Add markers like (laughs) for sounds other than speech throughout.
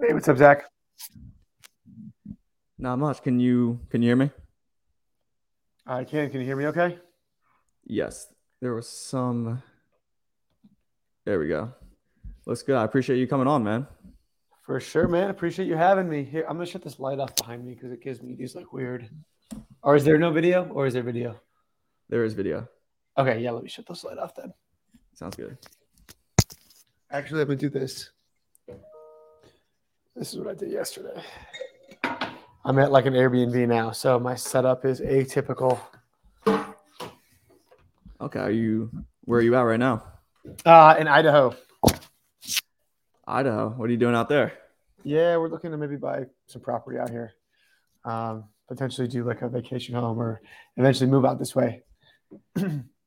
Hey, what's up, Zach? Not much. Can you can you hear me? I can. Can you hear me? Okay. Yes. There was some. There we go. Looks good. I appreciate you coming on, man. For sure, man. Appreciate you having me here. I'm gonna shut this light off behind me because it gives me these like weird. Or is there no video? Or is there video? There is video. Okay, yeah. Let me shut this light off then. Sounds good. Actually, let me do this. This is what I did yesterday. I'm at like an Airbnb now, so my setup is atypical. Okay. Are you where are you at right now? Uh, in Idaho. Idaho. What are you doing out there? Yeah, we're looking to maybe buy some property out here. Um, potentially do like a vacation home or eventually move out this way. (clears throat)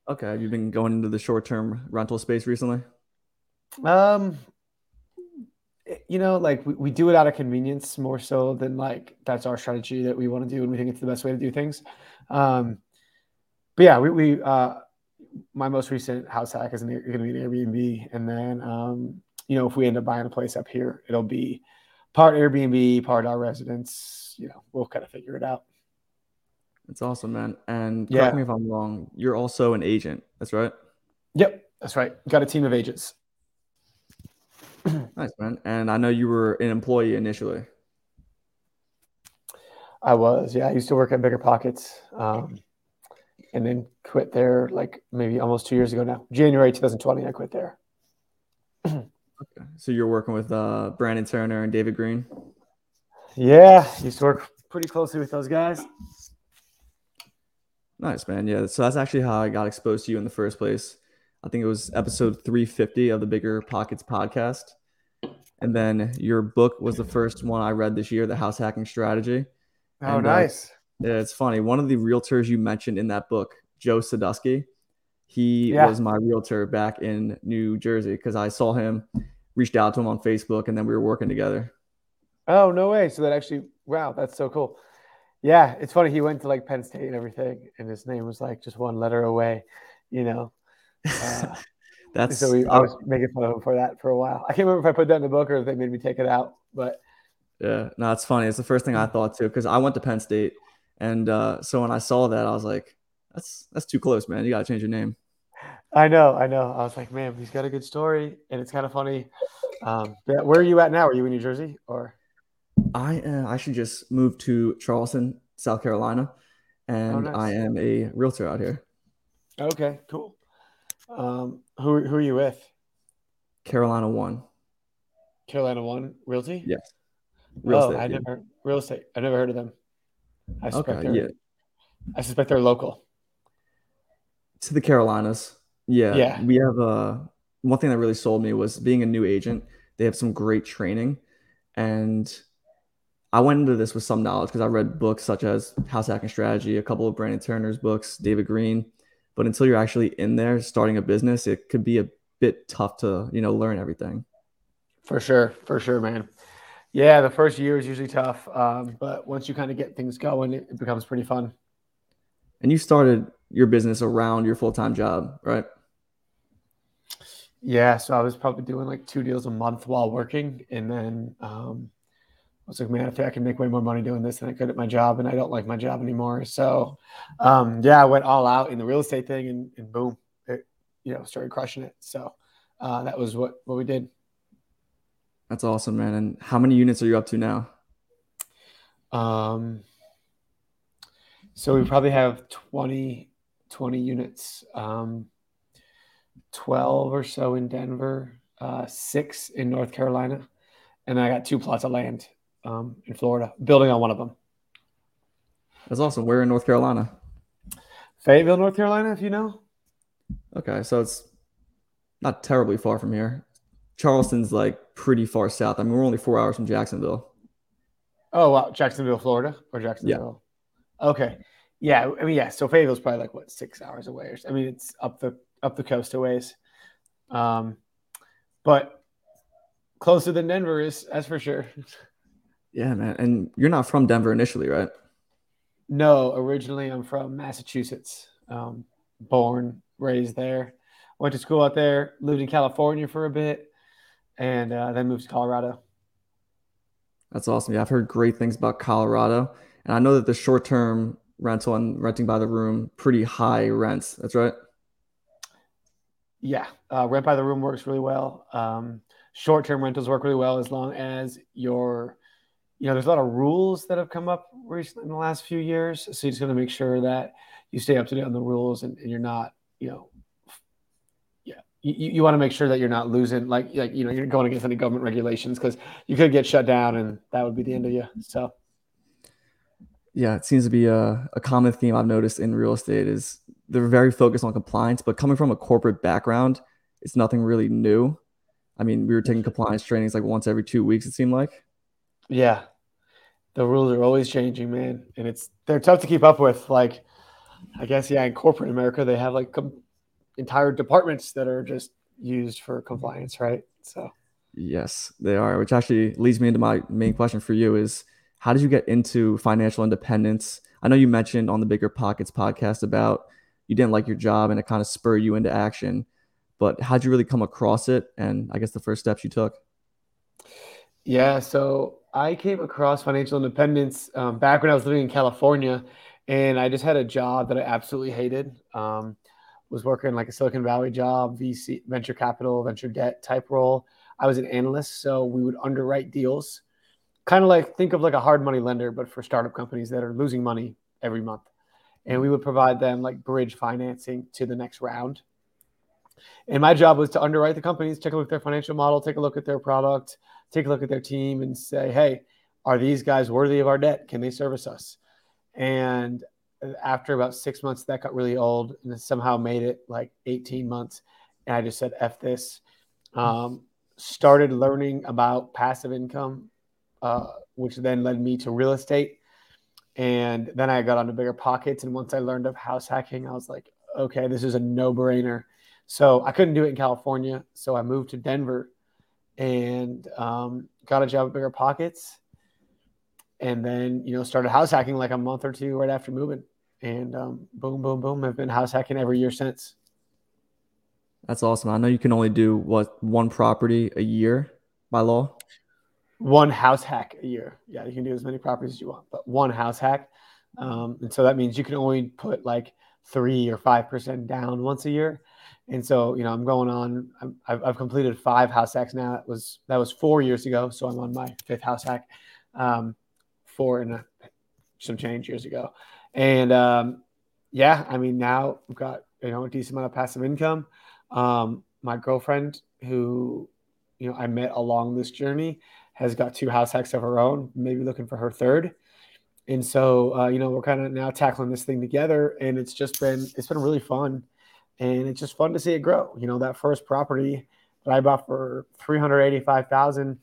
Okay. Have you been going into the short term rental space recently? Um, you know, like we, we do it out of convenience more so than like that's our strategy that we want to do and we think it's the best way to do things. Um, but yeah, we, we uh, my most recent house hack is going to be an Airbnb, and then um, you know if we end up buying a place up here, it'll be part Airbnb, part our residence. You know, we'll kind of figure it out. That's awesome, man. And Yeah. correct me if I'm wrong. You're also an agent. That's right. Yep, that's right. Got a team of agents. (clears throat) Nice, man. And I know you were an employee initially. I was, yeah. I used to work at Bigger Pockets, um, and then quit there like maybe almost two years ago now. January 2020, I quit there. Okay. So you're working with uh, Brandon Turner and David Greene. Yeah, used to work pretty closely with those guys. Nice, man. Yeah. So that's actually how I got exposed to you in the first place. I think it was episode 350 of the Bigger Pockets podcast. And then your book was the first one I read this year, The House Hacking Strategy. Oh, And, uh, nice. Yeah, it's funny. One of the realtors you mentioned in that book, Joe Sadusky, he Yeah. was my realtor back in New Jersey because I saw him, reached out to him on Facebook, and then we were working together. Oh, no way. So that actually, wow, that's so cool. Yeah, it's funny. He went to like Penn State and everything, and his name was like just one letter away, you know. Uh, (laughs) That's so we, I was making fun of him for that for a while. I can't remember if I put that in the book or if they made me take it out, but Yeah, no, it's funny. It's the first thing I thought too, because I went to Penn State, and uh, so when I saw that, I was like, "That's that's too close, man. You gotta change your name." I know, I know. I was like, man, he's got a good story, and it's kind of funny. Um, yeah, where are you at now? Are you in New Jersey or? I uh, I should just move to Charleston, South Carolina, and nice. I am a realtor out here, Okay, cool. Um, who who are you with? Carolina One. Carolina One Realty. Yes, real oh, estate. I yeah. never real estate. I never heard of them. I suspect Okay, they're, yeah, I suspect they're local. to the Carolinas. Yeah, Yeah. we have uh, one thing that really sold me was being a new agent. They have some great training, and I went into this with some knowledge because I read books such as House Hacking Strategy, a couple of Brandon Turner's books, David Greene. But until you're actually in there starting a business, it could be a bit tough to you know learn everything. For sure, for sure, man. Yeah, the first year is usually tough, um, but once you kind of get things going, it, it becomes pretty fun. And you started your business around your full time job, right? Yeah, so I was probably doing like two deals a month while working, and then um, I was like, man, I think I can make way more money doing this than I could at my job, and I don't like my job anymore. So, um, yeah, I went all out in the real estate thing, and, and boom, it you know started crushing it. So uh, that was what what we did. That's awesome, man. And how many units are you up to now? Um, so we probably have 20, 20 units, um, 12 or so in Denver, uh, six in North Carolina, and I got two plots of land um, in Florida, building on one of them. That's awesome. We're in North Carolina. Fayetteville, North Carolina, if you know. Okay, so it's not terribly far from here. Charleston's like pretty far south. I mean, we're only four hours from Jacksonville. Oh, wow. Jacksonville, Florida, or Jacksonville. Yeah. Okay. Yeah. I mean, yeah. So Fayetteville's probably like what six hours away, or I mean, it's up the up the coast a ways. Um, but closer than Denver is, that's for sure. (laughs) Yeah, man. And you're not from Denver initially, right? No, originally I'm from Massachusetts. Um, born, raised there. Went to school out there. Lived in California for a bit, and uh, then moved to Colorado. That's awesome. Yeah, I've heard great things about Colorado, and I know that the short-term rental and renting by the room, pretty high rents. That's right. Yeah, uh, rent by the room works really well. Um, short-term rentals work really well as long as you're, you know, there's a lot of rules that have come up recently in the last few years. So you just got to make sure that you stay up to date on the rules and, and you're not, you know, yeah, you, you want to make sure that you're not losing, like, like you know, you're going against any government regulations because you could get shut down and that would be the end of you. So yeah, it seems to be a, a common theme I've noticed in real estate is they're very focused on compliance, but coming from a corporate background, it's nothing really new. I mean, we were taking compliance trainings like once every two weeks, it seemed like. Yeah. The rules are always changing, man. And it's they're tough to keep up with. Like, I guess, yeah, in corporate America, they have like com- entire departments that are just used for compliance, right? So yes, they are, which actually leads me into my main question for you is how did you get into financial independence? I know you mentioned on the Bigger Pockets podcast about you didn't like your job and it kind of spurred you into action. But how'd you really come across it? And I guess the first steps you took? Yeah, so I came across financial independence um, back when I was living in California, and I just had a job that I absolutely hated. Um, was working like a Silicon Valley job, VC, venture capital, venture debt type role. I was an analyst, so we would underwrite deals kind of like think of like a hard money lender, but for startup companies that are losing money every month. And we would provide them like bridge financing to the next round. And my job was to underwrite the companies, take a look at their financial model, take a look at their product, take a look at their team, and say, hey, are these guys worthy of our debt? Can they service us? And after about six months, that got really old and somehow made it like 18 months. And I just said, F this. Um, started learning about passive income uh, which then led me to real estate. And then I got onto bigger pockets. And once I learned of house hacking, I was like, okay, this is a no brainer. So I couldn't do it in California. So I moved to Denver and um, got a job at bigger pockets. And then, you know, started house hacking like a month or two right after moving. And um, boom, boom, boom. I've been house hacking every year since. That's awesome. I know you can only do what one property a year by law one house hack a year. Yeah, you can do as many properties as you want, but one house hack. Um, and so that means you can only put like three or five percent down once a year. And so, you know, I'm going on. i have completed five house hacks now. That was that was four years ago. So I'm on my fifth house hack, um, four and a, some change years ago. And um, yeah, I mean, now I've got you know a decent amount of passive income. Um, my girlfriend, who you know I met along this journey, has got two house hacks of her own, maybe looking for her third. And so, uh, you know, we're kind of now tackling this thing together, and it's just been it's been really fun, and it's just fun to see it grow. You know, that first property that I bought for three hundred eighty five thousand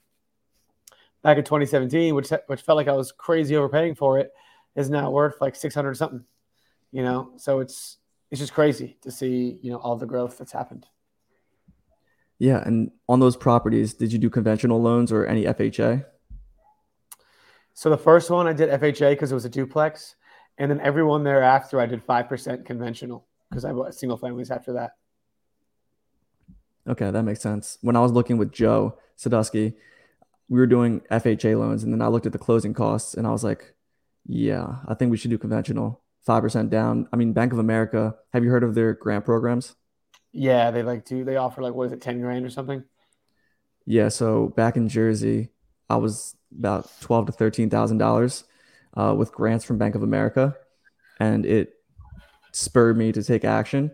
back in 2017, which which felt like I was crazy overpaying for it, is now worth like 600 something. You know, so it's it's just crazy to see you know all the growth that's happened. Yeah, and on those properties, did you do conventional loans or any FHA? So the first one I did FHA because it was a duplex, and then every one thereafter I did five percent conventional because I bought single families after that. Okay, that makes sense. When I was looking with Joe Sadusky, we were doing FHA loans, and then I looked at the closing costs, and I was like, "Yeah, I think we should do conventional, five percent down." I mean, Bank of America. Have you heard of their grant programs? Yeah, they like do. They offer like what is it, ten grand or something? Yeah. So back in Jersey, I was about twelve to thirteen thousand uh, dollars with grants from Bank of America, and it spurred me to take action.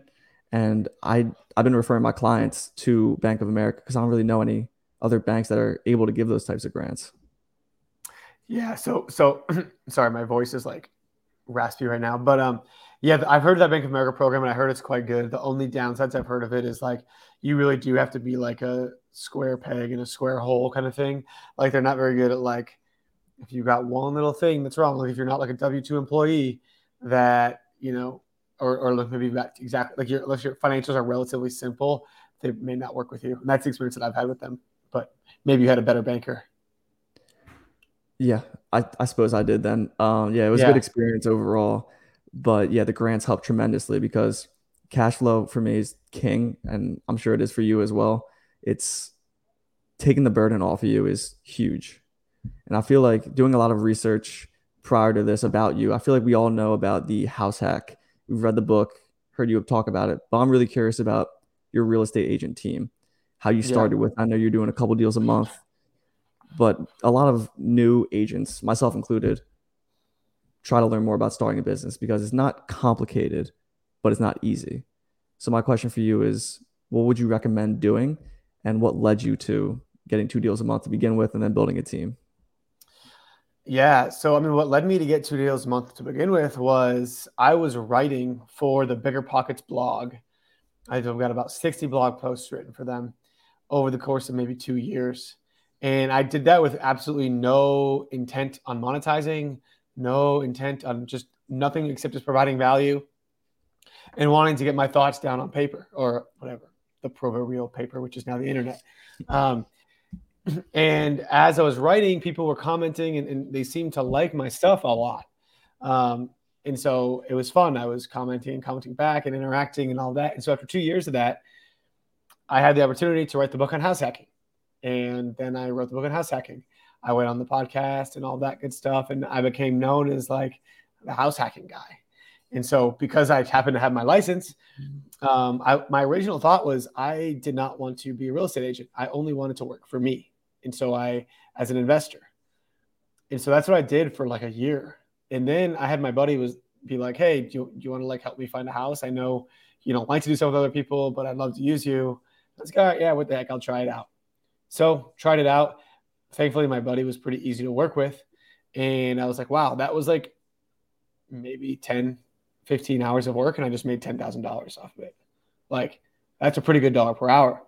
And I I've been referring my clients to Bank of America because I don't really know any other banks that are able to give those types of grants. Yeah. So so (clears throat) sorry, my voice is like raspy right now, but um yeah, I've heard of that Bank of America program, and I heard it's quite good. The only downsides I've heard of it is like you really do have to be like a square peg in a square hole kind of thing. Like they're not very good at like if you got one little thing that's wrong, like if you're not like a W two employee, that you know, or or maybe that exactly like your unless your financials are relatively simple, they may not work with you. And that's the experience that I've had with them. But maybe you had a better banker. Yeah, I, I suppose I did then. Um, yeah, it was yeah. a good experience overall but yeah, the grants help tremendously because cash flow for me is king, and I'm sure it is for you as well. It's taking the burden off of you is huge. And I feel like doing a lot of research prior to this about you, I feel like we all know about the house hack. We've read the book, heard you talk about it, but I'm really curious about your real estate agent team, how you started yeah. with. I know you're doing a couple deals a month, but a lot of new agents, myself included, try to learn more about starting a business because it's not complicated, but it's not easy. So my question for you is, what would you recommend doing, and what led you to getting two deals a month to begin with, and then building a team? Yeah. So, I mean, what led me to get two deals a month to begin with was I was writing for the Bigger Pockets blog. I've got about 60 blog posts written for them over the course of maybe two years. And I did that with absolutely no intent on monetizing, no intent on just nothing except just providing value and wanting to get my thoughts down on paper or whatever, the proverbial paper, which is now the internet. Um, and as I was writing, people were commenting and, and they seemed to like my stuff a lot. Um, and so it was fun. I was commenting, and commenting back, and interacting, and all that. And so after two years of that, I had the opportunity to write the book on house hacking, and then I wrote the book on house hacking. I went on the podcast and all that good stuff, and I became known as like the house hacking guy. And so because I happened to have my license, um, I, my original thought was I did not want to be a real estate agent. I only wanted to work for me and so I as an investor. And so that's what I did for like a year. And then I had my buddy was be like, "Hey, do you, do you want to like help me find a house? I know you don't like to do stuff with other people, but I'd love to use you." I was like, "Yeah, what the heck? I'll try it out." So tried it out. Thankfully, my buddy was pretty easy to work with, and I was like, "Wow, that was like maybe 10, 15 hours of work, and I just made ten thousand dollars off of it. Like that's a pretty good dollar per hour."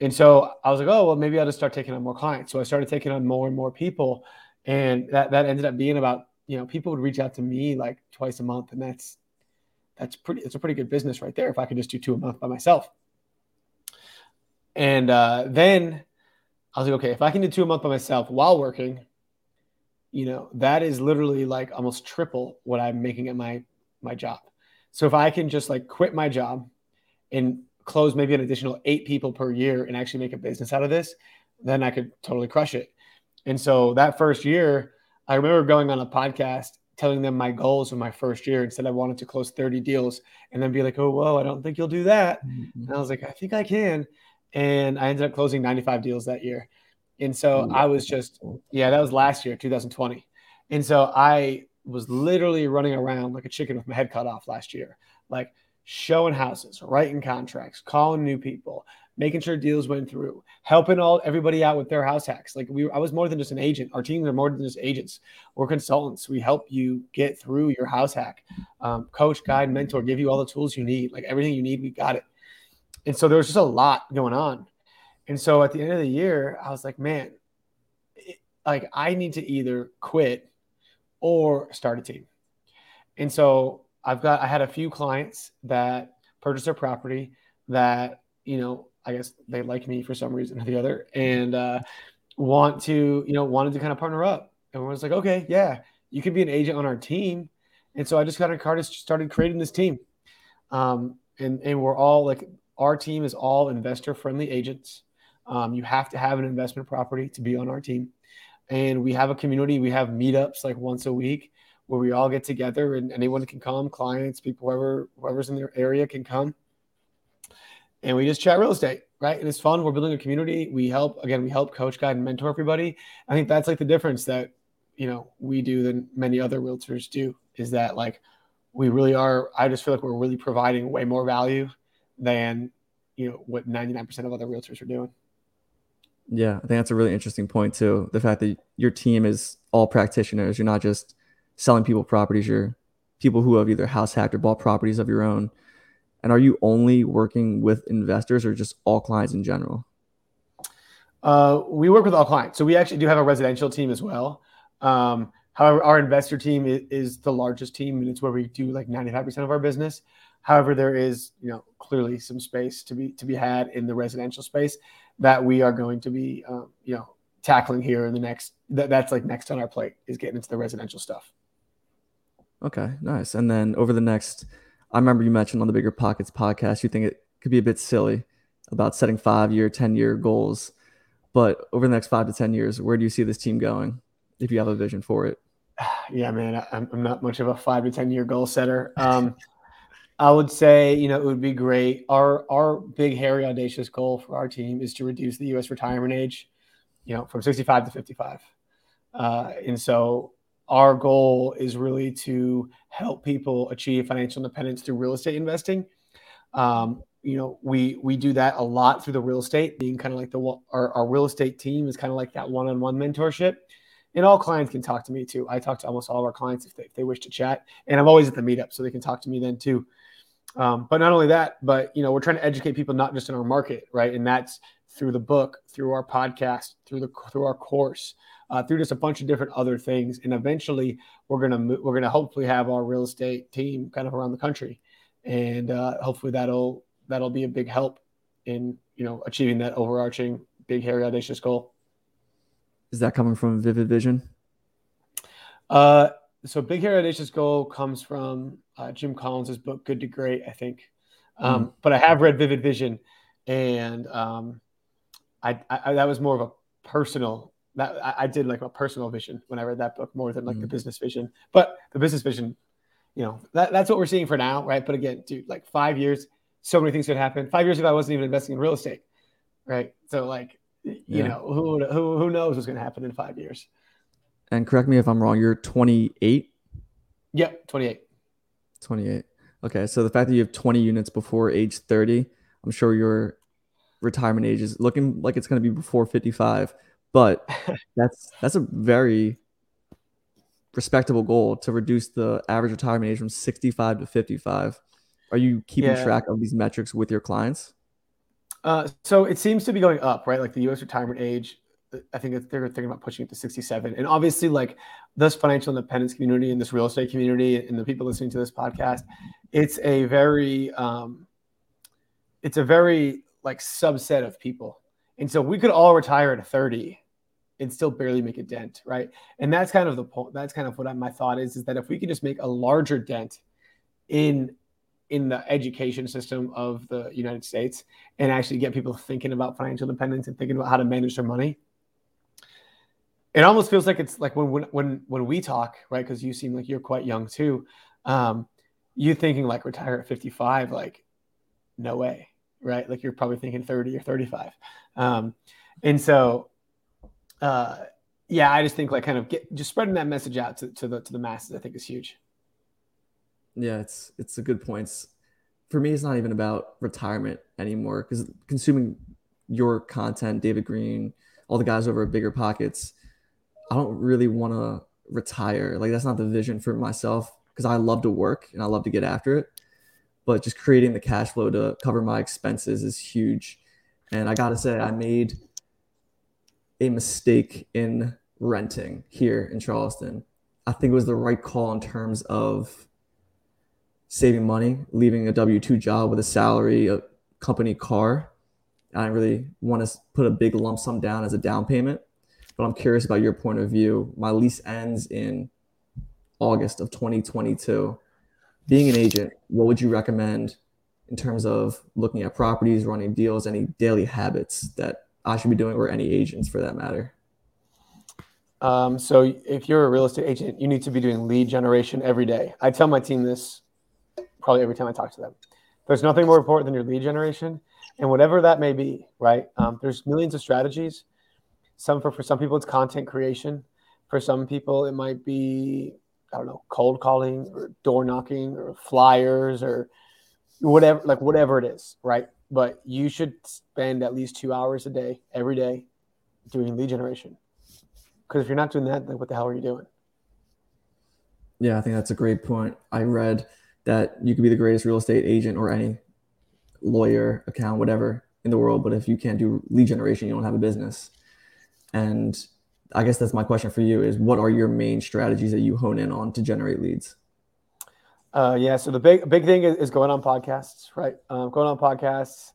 And so I was like, oh, well, maybe I'll just start taking on more clients. So I started taking on more and more people. And that, that ended up being about, you know, people would reach out to me like twice a month. And that's, that's pretty, it's a pretty good business right there. If I could just do two a month by myself. And uh, then I was like, okay, if I can do two a month by myself while working, you know, that is literally like almost triple what I'm making at my, my job. So if I can just like quit my job and close maybe an additional eight people per year and actually make a business out of this, then I could totally crush it. And so that first year, I remember going on a podcast telling them my goals for my first year and said I wanted to close 30 deals and then be like, oh, whoa, I don't think you'll do that. Mm-hmm. And I was like, I think I can. And I ended up closing 95 deals that year. And so I was just, yeah, that was last year, 2020. And so I was literally running around like a chicken with my head cut off last year. Like showing houses, writing contracts, calling new people, making sure deals went through, helping all everybody out with their house hacks. Like we, I was more than just an agent. Our teams are more than just agents. We're consultants. We help you get through your house hack, um, coach, guide, mentor, give you all the tools you need. Like everything you need, we got it. And so there was just a lot going on. And so at the end of the year, I was like, man, it, like I need to either quit or start a team. And so I've got I had a few clients that purchased their property that you know I guess they like me for some reason or the other and uh, want to you know wanted to kind of partner up. And was like, okay, yeah, you can be an agent on our team. And so I just got a card started creating this team. Um, and and we're all like our team is all investor friendly agents. Um, you have to have an investment property to be on our team. And we have a community. We have meetups like once a week where we all get together and anyone can come, clients, people, whoever whoever's in their area can come. And we just chat real estate, right? And it's fun. We're building a community. We help again, we help coach, guide, and mentor everybody. I think that's like the difference that you know we do than many other realtors do is that like we really are I just feel like we're really providing way more value than you know what 99% of other realtors are doing. Yeah, I think that's a really interesting point too. The fact that your team is all practitioners. You're not just selling people properties. You're people who have either house hacked or bought properties of your own. And are you only working with investors or just all clients in general? Uh, we work with all clients. So we actually do have a residential team as well. Um, however, our investor team is, is, the largest team and it's where we do like 95% of our business. However, there is, you know, clearly some space to be to be had in the residential space that we are going to be, um, you know, tackling here in the next. That, that's like next on our plate is getting into the residential stuff. Okay, nice. And then over the next, I remember you mentioned on the Bigger Pockets podcast, you think it could be a bit silly about setting five year, 10 year goals. But over the next five to 10 years, where do you see this team going? if you have a vision for it? (sighs) Yeah, man, I'm, I'm not much of a five to 10 year goal setter. (laughs) Um, I would say, you know, it would be great. Our our big, hairy, audacious goal for our team is to reduce the U.S. retirement age, you know, from 65 to 55. Uh, and so our goal is really to help people achieve financial independence through real estate investing. Um, you know, we we do that a lot through the real estate, being kind of like the our, our real estate team is kind of like that one-on-one mentorship. And all clients can talk to me too. I talk to almost all of our clients if they, if they wish to chat, and I'm always at the meetup, so they can talk to me then too. Um, but not only that, but you know, we're trying to educate people not just in our market, right? And that's through the book, through our podcast, through the through our course uh, through just a bunch of different other things. And eventually, we're gonna we're gonna hopefully have our real estate team kind of around the country, and uh, hopefully that'll that'll be a big help in you know achieving that overarching big hairy audacious goal. Is that coming from Vivid Vision? Uh, so big hairy audacious goal comes from uh, Jim Collins's book Good to Great, I think. Um, mm. But I have read Vivid Vision, and um, I, I, that was more of a personal that I, I, did like a personal vision when I read that book more than like mm-hmm. the business vision. But the business vision, you know, that, that's what we're seeing for now, right? But again, dude, like five years, so many things could happen. Five years ago, I wasn't even investing in real estate, right? So like, you yeah. know, who, who who knows what's going to happen in five years? And correct me if I'm wrong. You're 28. Yep, 28. 28. Okay, so the fact that you have 20 units before age 30, I'm sure your retirement age is looking like it's going to be before 55 but (laughs) that's that's a very respectable goal to reduce the average retirement age from 65 to 55. Are you keeping yeah. track of these metrics with your clients? Uh, so it seems to be going up, right? Like the U.S. retirement age, I think they're thinking about pushing it to 67. And obviously, like this financial independence community and this real estate community and the people listening to this podcast, it's a very, um, it's a very like subset of people and so we could all retire at 30 and still barely make a dent, right? And that's kind of the point. That's kind of what I, my thought is: is that if we can just make a larger dent in in the education system of the United States and actually get people thinking about financial independence and thinking about how to manage their money, it almost feels like it's like when when when when we talk, right? Because you seem like you're quite young too. Um, you thinking like retire at 55, like no way, right? Like you're probably thinking 30 or 35. Um, and so, uh, yeah, I just think like kind of get just spreading that message out to, to the to the masses, I think is huge. Yeah, it's it's a good point. For me, it's not even about retirement anymore because consuming your content, David Greene, all the guys over at Bigger Pockets, I don't really want to retire. Like that's not the vision for myself because I love to work and I love to get after it. But just creating the cash flow to cover my expenses is huge. And I got to say, I made a mistake in renting here in Charleston. I think it was the right call in terms of saving money, leaving a W 2 job with a salary, a company car. I really want to put a big lump sum down as a down payment. But I'm curious about your point of view. My lease ends in August of 2022. Being an agent, what would you recommend in terms of looking at properties, running deals, any daily habits that I should be doing, or any agents for that matter? Um, so if you're a real estate agent, you need to be doing lead generation every day. I tell my team this probably every time I talk to them. There's nothing more important than your lead generation, and whatever that may be, right? Um, there's millions of strategies. Some for for some people it's content creation. For some people it might be I don't know cold calling or door knocking or flyers or whatever like whatever it is right but you should spend at least two hours a day every day doing lead generation. Because if you're not doing that then what the hell are you doing? Yeah i think that's a great point. I read that you could be the greatest real estate agent or any lawyer account whatever in the world but if you can't do lead generation you don't have a business. And i guess that's my question for you is what are your main strategies that you hone in on to generate leads uh, yeah, so the big big thing is, is going on podcasts, right? Um, going on podcasts.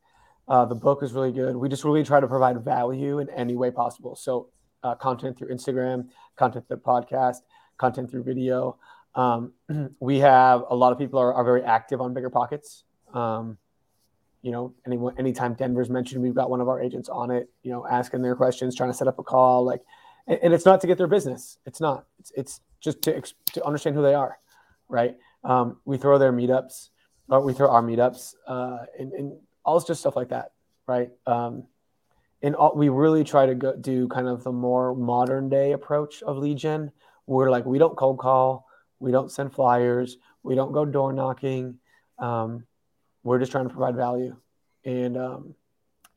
Uh, the book is really good. We just really try to provide value in any way possible. So uh, content through Instagram, content through podcast, content through video. Um, (clears throat) we have a lot of people are, are very active on Bigger Pockets. Um, you know, anyone, anytime Denver's mentioned, we've got one of our agents on it. You know, asking their questions, trying to set up a call. Like, and, and it's not to get their business. It's not. It's it's just to to understand who they are, right? Um, we throw their meetups, or we throw our meetups, uh, and, and all just stuff like that, right? Um, and all, we really try to go, do kind of the more modern day approach of gen. We're like we don't cold call, we don't send flyers, we don't go door knocking. Um, we're just trying to provide value, and um,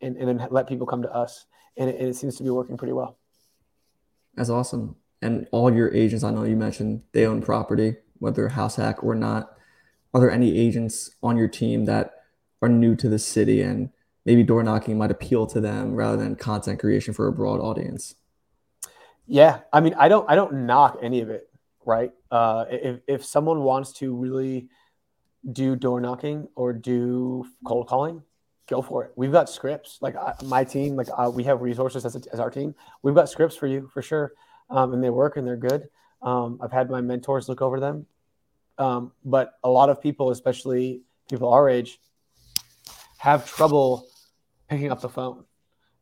and and then let people come to us, and it, and it seems to be working pretty well. That's awesome. And all your agents, I know you mentioned they own property, whether house hack or not. Are there any agents on your team that are new to the city and maybe door knocking might appeal to them rather than content creation for a broad audience? Yeah, I mean, I don't, I don't knock any of it, right? Uh, if if someone wants to really do door knocking or do cold calling, go for it. We've got scripts. Like uh, my team, like uh, we have resources as, a, as our team. We've got scripts for you for sure, um, and they work and they're good. Um, I've had my mentors look over them, um, but a lot of people, especially people our age, have trouble picking up the phone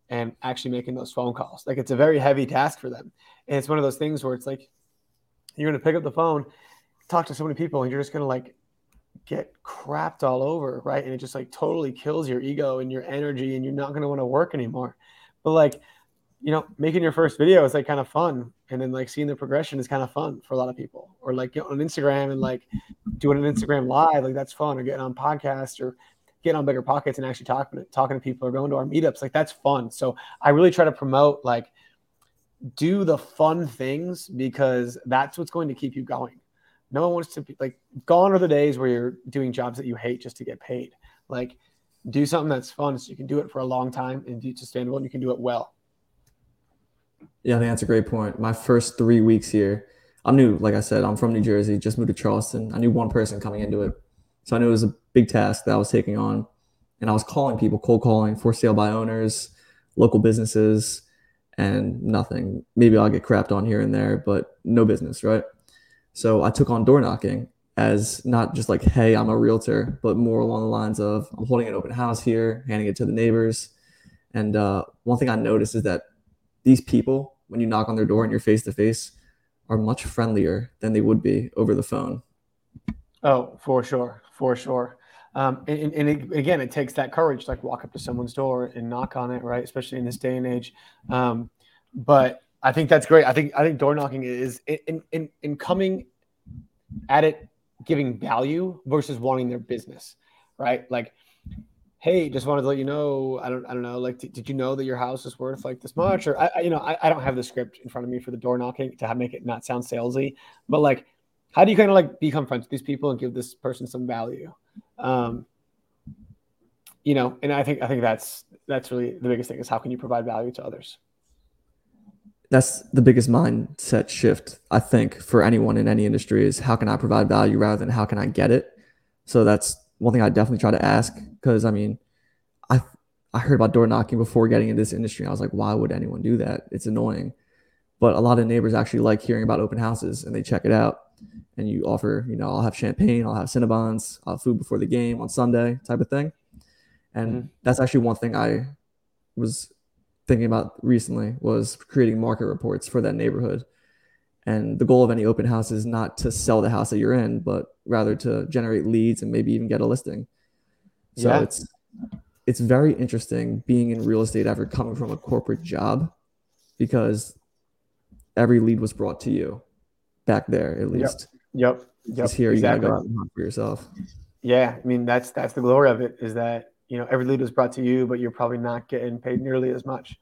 and actually making those phone calls. Like it's a very heavy task for them, and it's one of those things where it's like you're going to pick up the phone, talk to so many people, and you're just going to like get crapped all over, right? And it just like totally kills your ego and your energy, and you're not going to want to work anymore. But like, you know, making your first video is like kind of fun, and then like seeing the progression is kind of fun for a lot of people. Or like on Instagram and like doing an Instagram live, like that's fun. Or getting on podcast or getting on bigger pockets and actually talking to, talking to people or going to our meetups, like that's fun. So I really try to promote like do the fun things because that's what's going to keep you going no one wants to be like gone are the days where you're doing jobs that you hate just to get paid. Like do something that's fun so you can do it for a long time and do sustainable and you can do it well. Yeah, I think that's a great point. My first three weeks here, I'm new. Like I said, I'm from New Jersey, just moved to Charleston. I knew one person coming into it. So I knew it was a big task that I was taking on. And I was calling people, cold calling for sale by owners, local businesses, and nothing. Maybe I'll get crapped on here and there, but no business, right? So I took on door knocking as not just like, hey, I'm a realtor, but more along the lines of I'm holding an open house here, handing it to the neighbors. And uh, one thing I noticed is that these people, when you knock on their door and you're face to face, are much friendlier than they would be over the phone. Oh, for sure, for sure. Um, and, and it, again, it takes that courage to like walk up to someone's door and knock on it, right? Especially in this day and age. Um, but I think that's great. I think I think door knocking is in in in coming at it giving value versus wanting their business, right? Like, hey, just wanted to let you know. I don't I don't know. Like, t- did you know that your house is worth like this much? Or I, I you know I, I don't have the script in front of me for the door knocking to have, make it not sound salesy, but like, how do you kind of like become friends with these people and give this person some value? Um, you know, and I think I think that's that's really the biggest thing is how can you provide value to others that's the biggest mindset shift I think for anyone in any industry is how can I provide value rather than how can I get it. So that's one thing I definitely try to ask because I mean, I I heard about door knocking before getting into this industry. I was like, why would anyone do that? It's annoying. But a lot of neighbors actually like hearing about open houses and they check it out. And you offer, you know, I'll have champagne, I'll have Cinnabons, I'll have food before the game on Sunday type of thing. And mm-hmm. that's actually one thing I was thinking about recently was creating market reports for that neighborhood. And the goal of any open house is not to sell the house that you're in, but rather to generate leads and maybe even get a listing. So yeah. it's it's very interesting being in real estate after coming from a corporate job because every lead was brought to you back there at least. Yep. Yep. Yep. Here exactly. you gotta go out and hunt for yourself. Yeah. I mean that's that's the glory of it is that you know every lead was brought to you but you're probably not getting paid nearly as much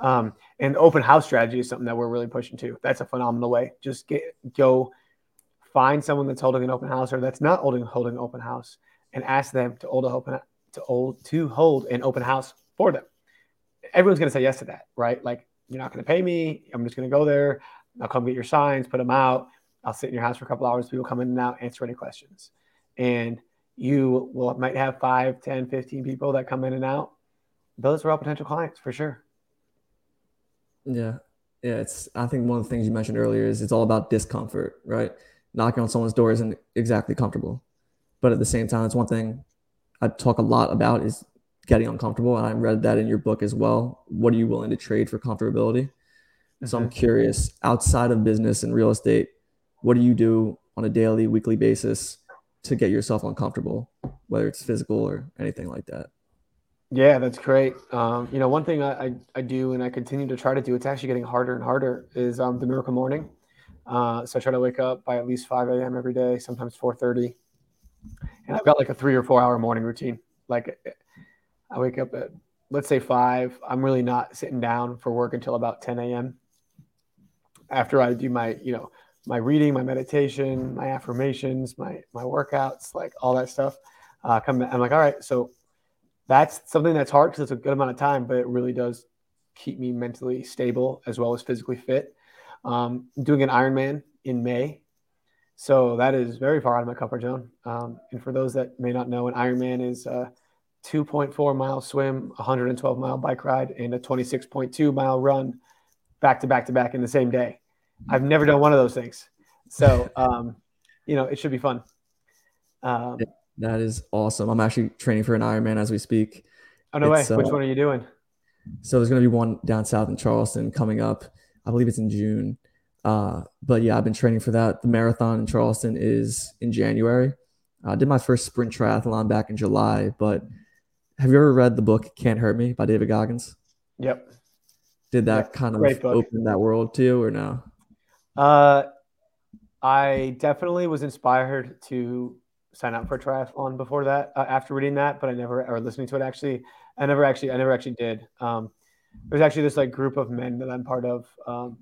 um, and open house strategy is something that we're really pushing too. That's a phenomenal way. Just get go find someone that's holding an open house or that's not holding holding an open house and ask them to hold a open to hold to hold an open house for them. Everyone's going to say yes to that right? Like you're not going to pay me. I'm just going to go there. I'll come get your signs put them out. I'll sit in your house for a couple hours. People come in and out answer any questions. And you will might have 5 10 15 people that come in and out. Those are all potential clients for sure yeah. Yeah it's i think one of the things you mentioned earlier is it's all about discomfort right? Knocking on someone's door isn't exactly comfortable. But at the same time it's one thing i talk a lot about is getting uncomfortable and i read that in your book as well. What are you willing to trade for comfortability? So I'm mm-hmm. curious, outside of business and real estate, what do you do on a daily, weekly basis to get yourself uncomfortable, whether it's physical or anything like that? Yeah, that's great. Um, you know, one thing I, I, I, do and I continue to try to do, it's actually getting harder and harder, is um, the miracle morning. Uh, so I try to wake up by at least 5 a.m. every day, sometimes 4.30. And I've got like a three or four hour morning routine. Like I wake up at, let's say 5. I'm really not sitting down for work until about 10 a.m. After I do my, you know, my reading, my meditation, my affirmations, my, my workouts, like all that stuff. Uh, come, I'm like, all right, so that's something that's hard because it's a good amount of time, but it really does keep me mentally stable as well as physically fit. Um, doing an Ironman in May. So that is very far out of my comfort zone. Um, and for those that may not know, an Ironman is a 2.4 mile swim, 112 mile bike ride, and a 26.2 mile run back to back to back in the same day. I've never done one of those things. So, um, you know, it should be fun. Um, that is awesome. I'm actually training for an Ironman as we speak. Oh no it's, way! Which uh, one are you doing? So there's going to be one down south in Charleston coming up. I believe it's in June. Uh, but yeah, I've been training for that. The marathon in Charleston is in January. I did my first sprint triathlon back in July. But have you ever read the book "Can't Hurt Me" by David Goggins? Yep. Did that kind of open that world to you, or no? Uh, I definitely was inspired to sign up for a triathlon before that uh, after reading that but i never or listening to it actually. I never actually i never actually did. Um, there's actually this like group of men that i'm part of um,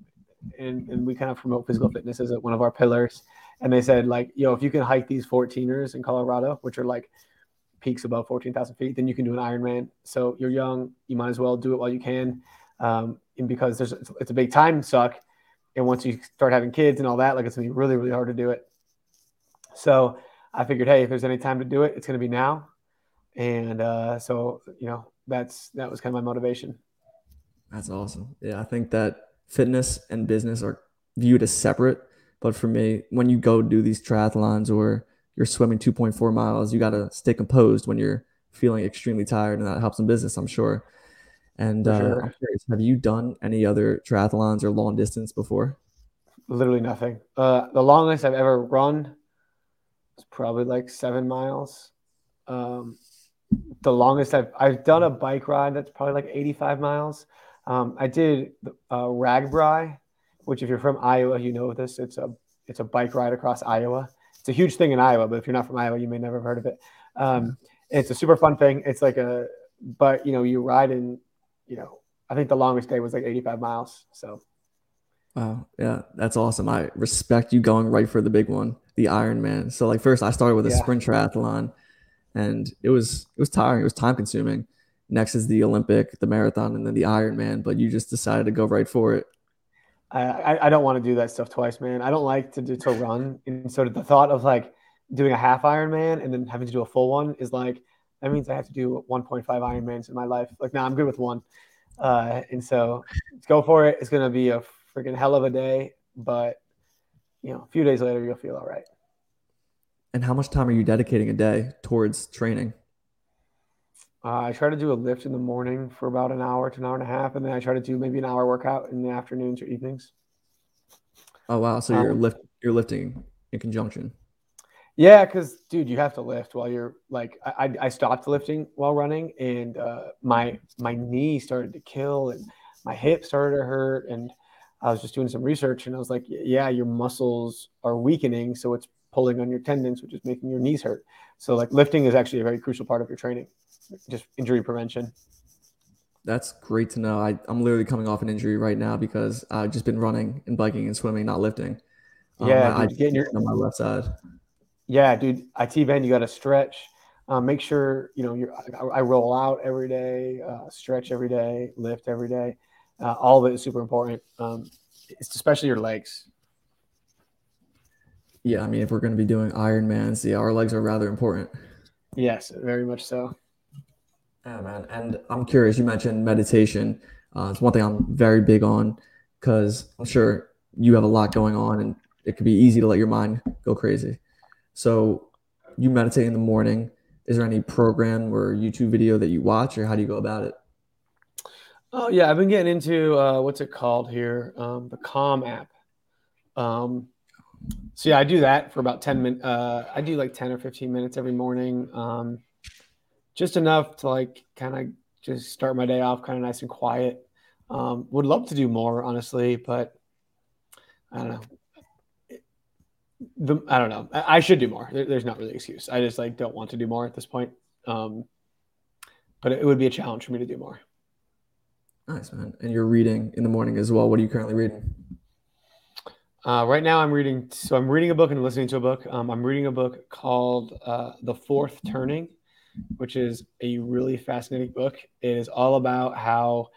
and, and we kind of promote physical fitness as one of our pillars. And they said like yo if you can hike these 14ers in colorado which are like peaks above 14,000 feet then you can do an ironman. So you're young you might as well do it while you can. Um, and because there's it's a big time suck and once you start having kids and all that like it's gonna be really really hard to do it. So I figured, hey, if there's any time to do it, it's going to be now. And uh, so, you know, that's that was kind of my motivation. That's awesome. Yeah, I think that fitness and business are viewed as separate. But for me, when you go do these triathlons or you're swimming 2.4 miles, you got to stay composed when you're feeling extremely tired, and that helps in business, I'm sure. And uh, sure. curious, have you done any other triathlons or long distance before? Literally nothing. Uh, the longest I've ever run it's probably like seven miles. Um, the longest I've I've done a bike ride that's probably like 85 miles. Um, I did uh, RAGBRAI, which if you're from Iowa, you know this. It's a it's a bike ride across Iowa. It's a huge thing in Iowa, but if you're not from Iowa, you may never have heard of it. Um, it's a super fun thing. It's like a, but you know, you ride in, you know, I think the longest day was like 85 miles. So Wow. Yeah, that's awesome. I respect you going right for the big one, the Ironman. So like first I started with a yeah. sprint triathlon and it was it was tiring, it was time consuming. Next is the Olympic, the marathon, and then the Ironman, but you just decided to go right for it. I, I don't want to do that stuff twice, man. I don't like to do to run. And so the thought of like doing a half Ironman and then having to do a full one is like that means I have to do 1.5 Ironmans in my life. Like now I'm good with one. Uh, and so let's go for it. It's gonna be a freaking hell of a day, but you know, a few days later you'll feel all right. And how much time are you dedicating a day towards training? Uh, I try to do a lift in the morning for about an hour to an hour and a half, and then I try to do maybe an hour workout in the afternoons or evenings. Oh wow! So you're um, lift you're lifting in conjunction. Yeah, because dude, you have to lift while you're like I, I stopped lifting while running, and uh, my my knee started to kill, and my hip started to hurt, and I was just doing some research and I was like, yeah, your muscles are weakening. So it's pulling on your tendons, which is making your knees hurt. So like lifting is actually a very crucial part of your training, just injury prevention. That's great to know. I, I'm literally coming off an injury right now because I've just been running and biking and swimming, not lifting. Um, yeah, I, dude, getting your on my left side. Yeah, dude. IT band, you got to stretch. Um, make sure you know you're. I, I roll out every day, uh, stretch every day, lift every day. Uh, all of it is super important. Um, it's especially your legs. Yeah, I mean, if we're going to be doing Ironmans, yeah, our legs are rather important. Yes, very much so. Yeah, man. And I'm curious. You mentioned meditation. Uh, it's one thing I'm very big on because I'm sure you have a lot going on, and it could be easy to let your mind go crazy. So, you meditate in the morning. Is there any program or YouTube video that you watch, or how do you go about it? Oh yeah, I've been getting into uh, what's it called here, um, the Calm app. Um, so yeah, I do that for about ten minutes. Uh, I do like ten or fifteen minutes every morning, um, just enough to like kind of just start my day off kind of nice and quiet. Um, would love to do more, honestly, but I don't know. The, I don't know. I, should do more. There, there's not really excuse. I just like don't want to do more at this point. Um, but it would be a challenge for me to do more. Nice, man. And you're reading in the morning as well. What are you currently reading? Uh, right now, I'm reading. So I'm reading a book and listening to a book. Um, I'm reading a book called uh, "The Fourth Turning," which is a really fascinating book. It is all about how,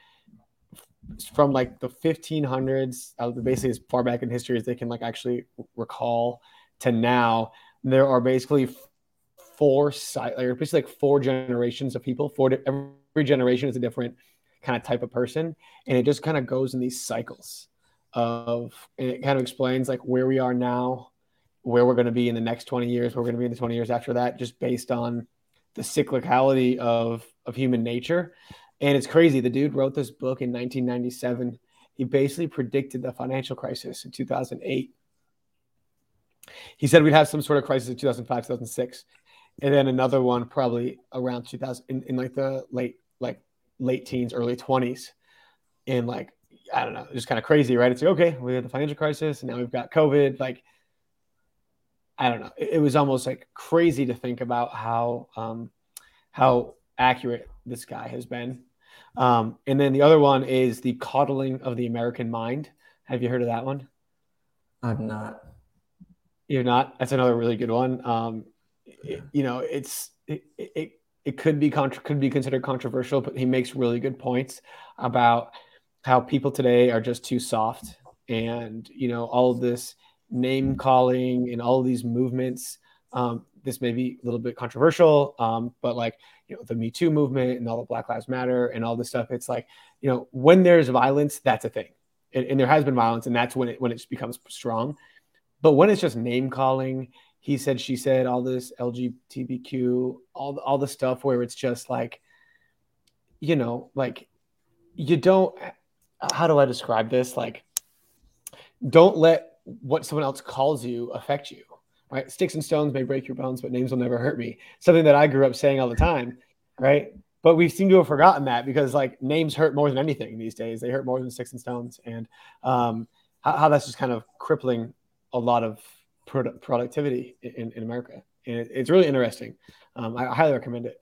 from like the 1500s, uh, basically as far back in history as they can like actually recall, to now, there are basically four like basically like four generations of people. Four every generation is a different kind of type of person, and it just kind of goes in these cycles of and it kind of explains like where we are now, where we're going to be in the next 20 years, where we're going to be in the 20 years after that, just based on the cyclicality of of human nature. And it's crazy. The dude wrote this book in 1997. He basically predicted the financial crisis in 2008. He said we'd have some sort of crisis in 2005, 2006, and then another one probably around 2000 in, in like the late like late teens, early 20s. And like I don't know, just kind of crazy, right? It's like, okay, we had the financial crisis and now we've got COVID. Like, I don't know. It, it was almost like crazy to think about how um, how accurate this guy has been. Um, and then the other one is the coddling of the American mind. Have you heard of that one? I've not. You're not. That's another really good one. Um, it, you know, it's it, it it could be contra- could be considered controversial, but he makes really good points about how people today are just too soft. And you know all of this name calling and all of these movements um, this may be a little bit controversial um, but like you know the me too movement and all the black lives matter and all this stuff it's like you know when there's violence that's a thing. And, and there has been violence and that's when it when it becomes strong. But when it's just name calling he said she said all this lgbtq all the, all the stuff where it's just like you know like you don't how do I describe this? Like, don't let what someone else calls you affect you. Right? Sticks and stones may break your bones, but names will never hurt me. Something that I grew up saying all the time. Right? But we seem to have forgotten that because like names hurt more than anything these days. They hurt more than sticks and stones, and um, how, how, that's just kind of crippling a lot of product, productivity in, in America. And it, it's really interesting. Um, I, I highly recommend it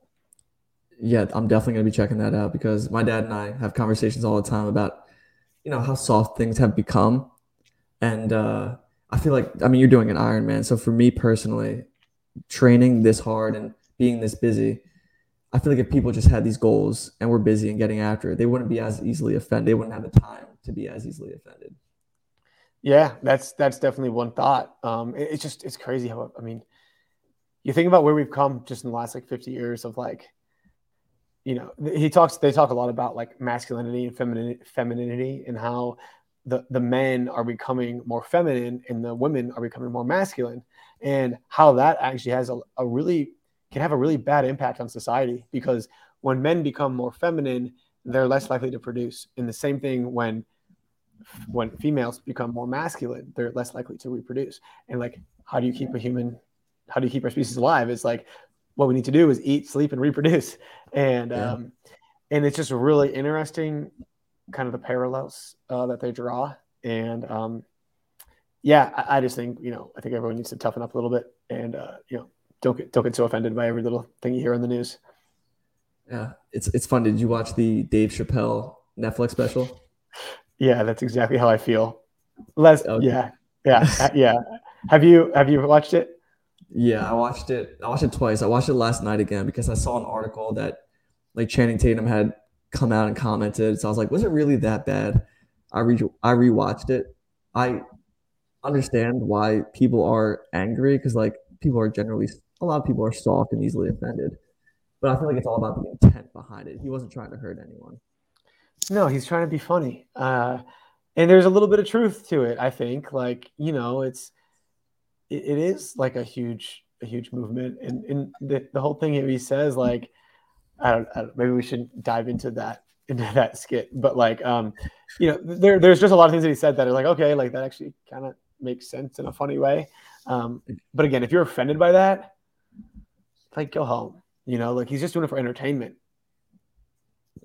yeah, I'm definitely gonna be checking that out because my dad and I have conversations all the time about you know how soft things have become, and uh, I feel like I mean you're doing an Ironman, so for me personally, training this hard and being this busy, I feel like if people just had these goals and were busy and getting after it, they wouldn't be as easily offended. They wouldn't have the time to be as easily offended. Yeah, that's that's definitely one thought. Um, it, it's just it's crazy how I mean, you think about where we've come just in the last like 50 years of like you know he talks they talk a lot about like masculinity and femininity, femininity and how the the men are becoming more feminine and the women are becoming more masculine and how that actually has a, a really can have a really bad impact on society because when men become more feminine they're less likely to produce and the same thing when when females become more masculine they're less likely to reproduce and like how do you keep a human how do you keep our species alive it's like what we need to do is eat, sleep, and reproduce. And yeah. um, and it's just really interesting, kind of the parallels uh, that they draw. And um, yeah, I, I, just think you know I think everyone needs to toughen up a little bit, and uh, you know don't get don't get so offended by every little thing you hear on the news. Yeah, it's it's fun. Did you watch the Dave Chappelle Netflix special? Yeah, that's exactly how I feel. Les, okay. yeah, yeah, uh, yeah. Have you have you watched it? Yeah, I watched it. I watched it twice. I watched it last night again because I saw an article that like Channing Tatum had come out and commented. So I was like, was it really that bad? I re I rewatched it. I understand why people are angry because like people are generally a lot of people are soft and easily offended. But I feel like it's all about the intent behind it. He wasn't trying to hurt anyone. No, he's trying to be funny. Uh, and there's a little bit of truth to it, I think. Like, you know, it's it, it is like a huge a huge movement and, and the, the whole thing he says like I don't, I don't, maybe we should dive into that into (laughs) that skit, but like, um, you know, there, there's just a lot of things that he said that are like, okay, like that actually kind of makes sense in a funny way. Um, but again, if you're offended by that, like go home. You know, like he's just doing it for entertainment.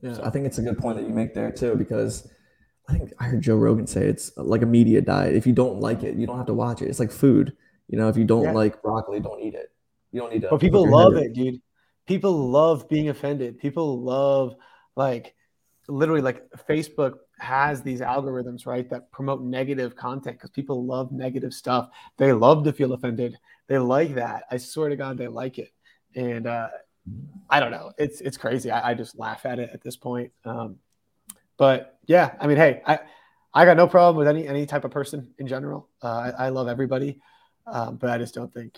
Yeah, so. I think it's a good point that you make there too, because I think I heard Joe Rogan say it's like a media diet. If you don't like it, you don't have to watch it. It's like food. You know, if you don't yeah. like broccoli, don't eat it. You don't need to. But people love it, dude. People love being offended. People love like literally like Facebook has these algorithms, right, that promote negative content because people love negative stuff. They love to feel offended. They like that. I swear to God, they like it. And uh, I don't know. It's it's crazy. I, I just laugh at it at this point. Um, but yeah, I mean, hey, I I got no problem with any any type of person in general. Uh, I, I, love everybody, um, but I just don't think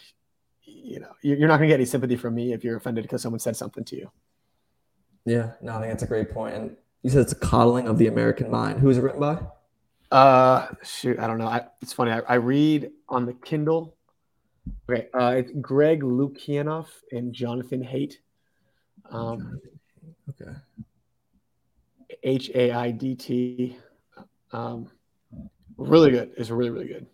you know you're not going to get any sympathy from me if you're offended because someone said something to you. Yeah, no, I think that's a great point. And you said it's a coddling of the American mind. Who is it written by? Uh, shoot, I don't know. I, it's funny. I, I, read on the Kindle. Okay, uh, it's Greg Lukianoff and Jonathan Haidt. Um, okay. H A I D T. Um, really good. It's really really good.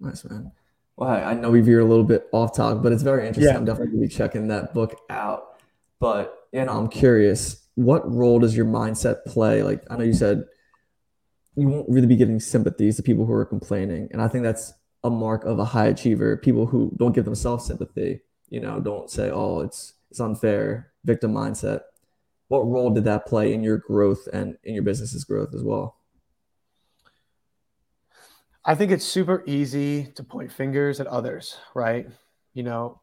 Nice man. Well, I know we veer a little bit off topic, but it's very interesting. Yeah. I'm definitely gonna be checking that book out. But you know, I'm curious what role does your mindset play? Like I know you said you won't really be giving sympathies to people who are complaining, and I think that's a mark of a high achiever. People who don't give themselves sympathy, you know, don't say, "Oh, it's it's unfair," victim mindset. What role did that play in your growth and in your business's growth as well? I think it's super easy to point fingers at others, right? You know,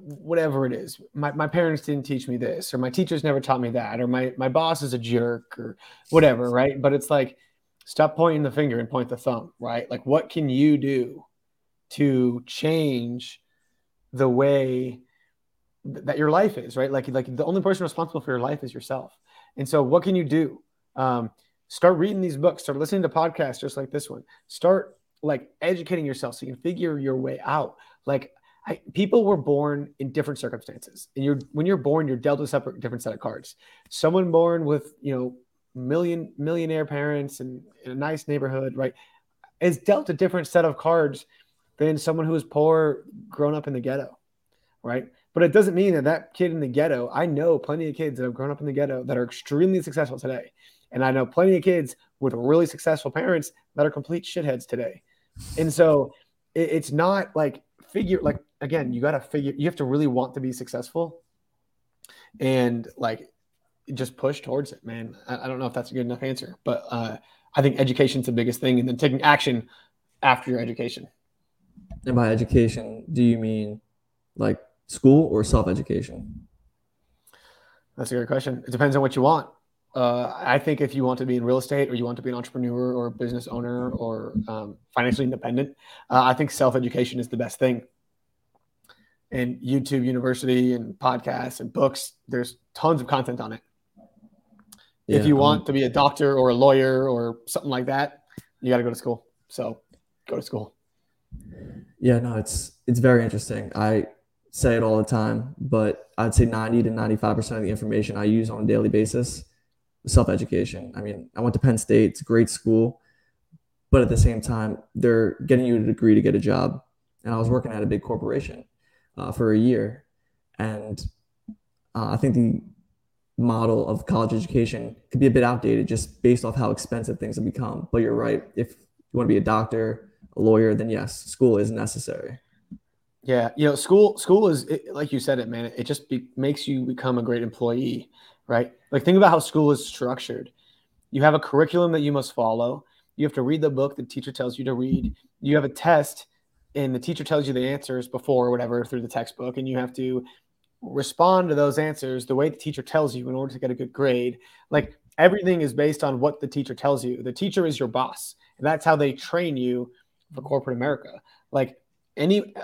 whatever it is my, my parents didn't teach me this or my teachers never taught me that or my, my boss is a jerk or whatever right but it's like stop pointing the finger and point the thumb right? Like what can you do to change the way that your life is right? Like like the only person responsible for your life is yourself. And so what can you do? Um, start reading these books start listening to podcasts just like this one. Start like educating yourself so you can figure your way out. Like I, people were born in different circumstances, and you're when you're born, you're dealt a separate different set of cards. Someone born with you know million millionaire parents and in a nice neighborhood, right, is dealt a different set of cards than someone who is poor, grown up in the ghetto, right? But it doesn't mean that that kid in the ghetto. I know plenty of kids that have grown up in the ghetto that are extremely successful today, and I know plenty of kids with really successful parents that are complete shitheads today. And so it, it's not like figure like again, you got to figure, you have to really want to be successful and like just push towards it, man. I, I don't know if that's a good enough answer, but uh, I think education's the biggest thing and then taking action after your education. And by education, do you mean like school or self education? That's a good question. It depends on what you want. Uh, I think if you want to be in real estate or you want to be an entrepreneur or a business owner or um, financially independent, uh, I think self education is the best thing and YouTube University and podcasts and books. There's tons of content on it. Yeah, if you want to be a doctor or a lawyer or something like that, you got to go to school. So go to school. Yeah, no, it's it's very interesting. I say it all the time, but I'd say 90 to 95% of the information I use on a daily basis is self-education. I mean, I went to Penn State, it's a great school, but at the same time, they're getting you a degree to get a job. And I was working at a big corporation uh, for a year. And uh, I think the model of college education could be a bit outdated just based off how expensive things have become. But you're right. If you want to be a doctor, a lawyer, then yes, school is necessary. Yeah, you know, school school is it, like you said it, man. It just be, makes you become a great employee, right? Like think about how school is structured. You have a curriculum that you must follow. You have to read the book the teacher tells you to read. You have a test and the teacher tells you the answers before or whatever through the textbook and you have to respond to those answers the way the teacher tells you in order to get a good grade. Like everything is based on what the teacher tells you. The teacher is your boss and that's how they train you for corporate america. Like any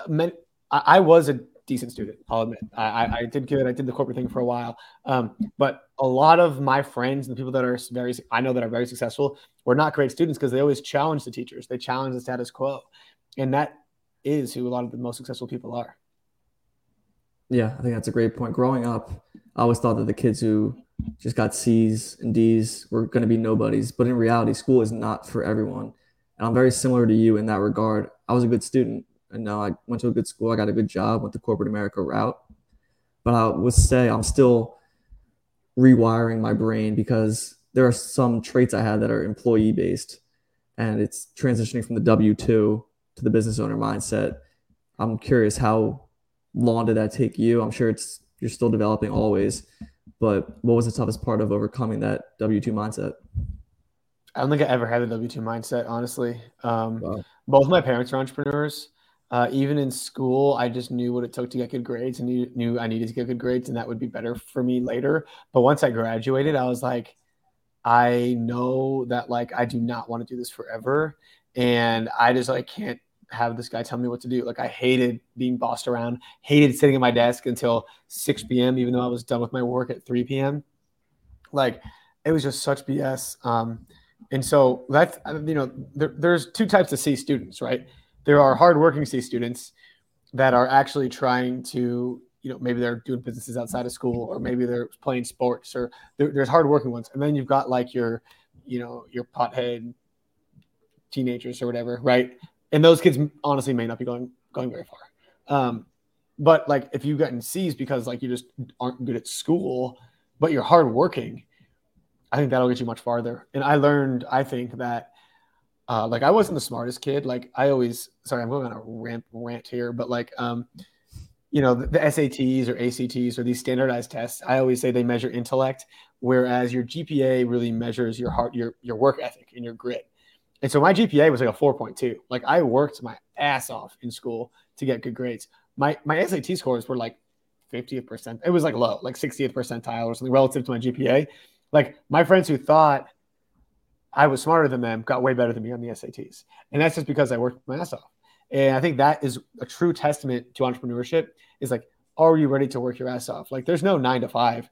I, was a decent student i'll admit. I, I did good i did the corporate thing for a while. Um, but a lot of my friends and the people that are very i know that are very successful were not great students because they always challenge the teachers. They challenge the status quo. And that is who a lot of the most successful people are. Yeah, I think that's a great point. Growing up, I always thought that the kids who just got C's and D's. We're going to be nobodies. But in reality, school is not for everyone. And I'm very similar to you in that regard. I was a good student, and now I went to a good school. I got a good job, went the corporate America route. But I would say I'm still rewiring my brain because there are some traits I had that are employee based, and it's transitioning from the W two to the business owner mindset. I'm curious how long did that take you? I'm sure it's you're still developing always, but what was the toughest part of overcoming that W two mindset? I don't think I ever had a W two mindset, honestly. Um, wow. Both my parents are entrepreneurs. Uh, even in school, I just knew what it took to get good grades and knew, knew I needed to get good grades, and that would be better for me later. But once I graduated, I was like, I know that like I do not want to do this forever, and I just like can't have this guy tell me what to do. Like I hated being bossed around, hated sitting at my desk until 6 p.m., even though I was done with my work at 3 p.m. Like it was just such BS. Um, and so that's you know there, there's two types of C students, right? There are hardworking C students that are actually trying to you know maybe they're doing businesses outside of school or maybe they're playing sports or there's hardworking ones, and then you've got like your you know your pothead teenagers or whatever, right? And those kids honestly may not be going going very far. Um, but like if you get in C's because like you just aren't good at school, but you're hardworking, I think that'll get you much farther. And I learned, I think that uh, like I wasn't the smartest kid. Like I always, sorry, I'm going on a rant rant here, but like um, you know, the, the SATs or ACTs or these standardized tests, I always say they measure intellect, whereas your GPA really measures your heart, your your work ethic and your grit. And so my GPA was like a 4.2. Like I worked my ass off in school to get good grades. My my SAT scores were like 50th percent. It was like low, like 60th percentile or something relative to my GPA. Like my friends who thought I was smarter than them got way better than me on the SATs. And that's just because I worked my ass off. And I think that is a true testament to entrepreneurship is like, are you ready to work your ass off? Like there's no nine to five.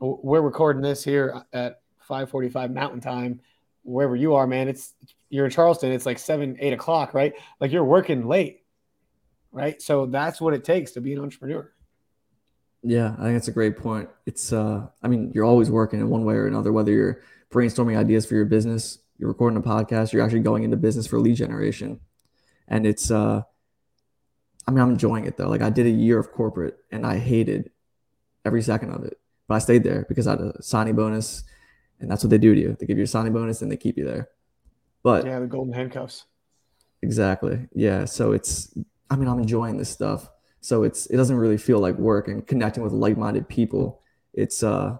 We're recording this here at 545 mountain time wherever you are, man, it's you're in Charleston, it's like seven, eight o'clock, right? Like you're working late, right? So that's what it takes to be an entrepreneur. Yeah, I think that's a great point. It's uh I mean, you're always working in one way or another, whether you're brainstorming ideas for your business, you're recording a podcast, you're actually going into business for lead generation. And it's uh I mean, I'm enjoying it though. Like I did a year of corporate and I hated every second of it. But I stayed there because I had a signing bonus and that's what they do to you. They give you a signing bonus and they keep you there. But yeah, the golden handcuffs. Exactly. Yeah. So it's, I mean, I'm enjoying this stuff. So it's, it doesn't really feel like work and connecting with like-minded people. It's, uh,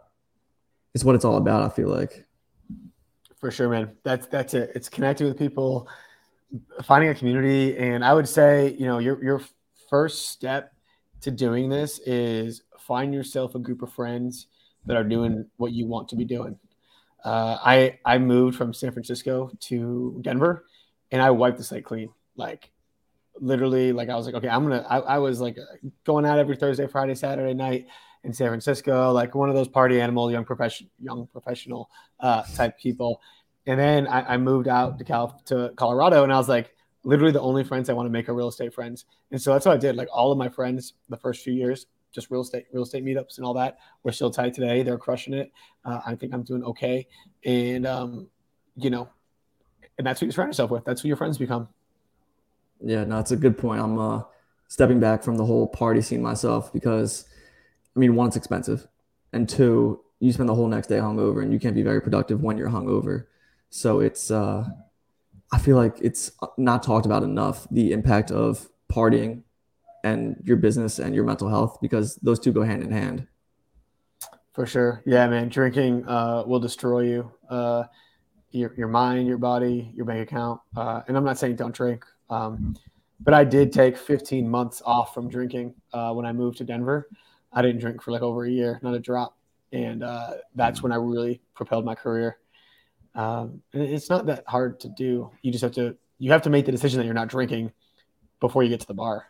it's what it's all about. I feel like. For sure, man. That's, that's it. It's connecting with people, finding a community. And I would say, you know, your, your first step to doing this is find yourself a group of friends that are doing what you want to be doing. Uh, I I moved from San Francisco to Denver, and I wiped the site clean. Like literally, like I was like, okay, I'm gonna. I, I was like going out every Thursday, Friday, Saturday night in San Francisco, like one of those party animal, young profession, young professional uh, type people. And then I, I moved out to Cal to Colorado, and I was like, literally the only friends I want to make are real estate friends. And so that's what I did. Like all of my friends, the first few years, just real estate real estate meetups and all that. We're still tight today. They're crushing it. Uh, I think I'm doing okay, and um, you know, and that's who you surround yourself with. That's who your friends become. Yeah, no, it's a good point. I'm uh, stepping back from the whole party scene myself because, I mean, one, it's expensive, and two, you spend the whole next day hungover, and you can't be very productive when you're hungover. So it's, uh, I feel like it's not talked about enough the impact of partying and your business and your mental health because those two go hand in hand. For sure. Yeah, man. Drinking uh, will destroy you, uh, your, your mind, your body, your bank account. Uh, and I'm not saying don't drink, um, but I did take 15 months off from drinking uh, when I moved to Denver. I didn't drink for like over a year, not a drop. And uh, that's when I really propelled my career. Um, and it's not that hard to do. You just have to, you have to make the decision that you're not drinking before you get to the bar.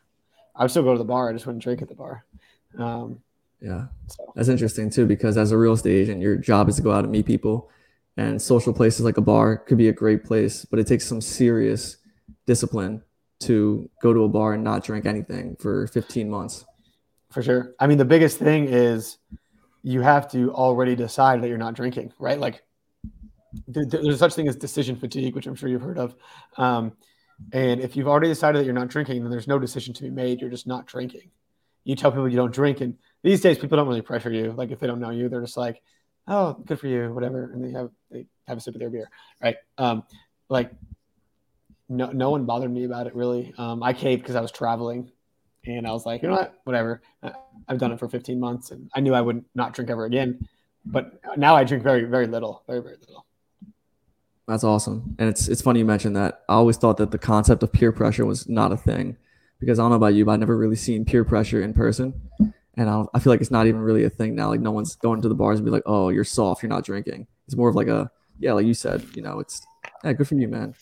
I would still go to the bar. I just wouldn't drink at the bar. Um, yeah, so. that's interesting too because as a real estate agent, your job is to go out and meet people, and social places like a bar could be a great place, but it takes some serious discipline to go to a bar and not drink anything for 15 months. For sure. I mean, the biggest thing is you have to already decide that you're not drinking, right? Like there's such thing as decision fatigue, which I'm sure you've heard of. Um, and if you've already decided that you're not drinking, then there's no decision to be made. You're just not drinking. You tell people you don't drink, and these days people don't really pressure you. Like if they don't know you, they're just like, "Oh, good for you," whatever, and they have they have a sip of their beer, right? Um, like no no one bothered me about it really. Um, I caved because I was traveling, and I was like, you know what, whatever. I've done it for 15 months, and I knew I would not drink ever again. But now I drink very very little, very very little. That's awesome. And it's it's funny you mentioned that. I always thought that the concept of peer pressure was not a thing because I don't know about you, but I've never really seen peer pressure in person. And I, I feel like it's not even really a thing now. Like no one's going to the bars and be like, "Oh, you're soft, you're not drinking." It's more of like a yeah, like you said, you know, it's yeah, good for you, man.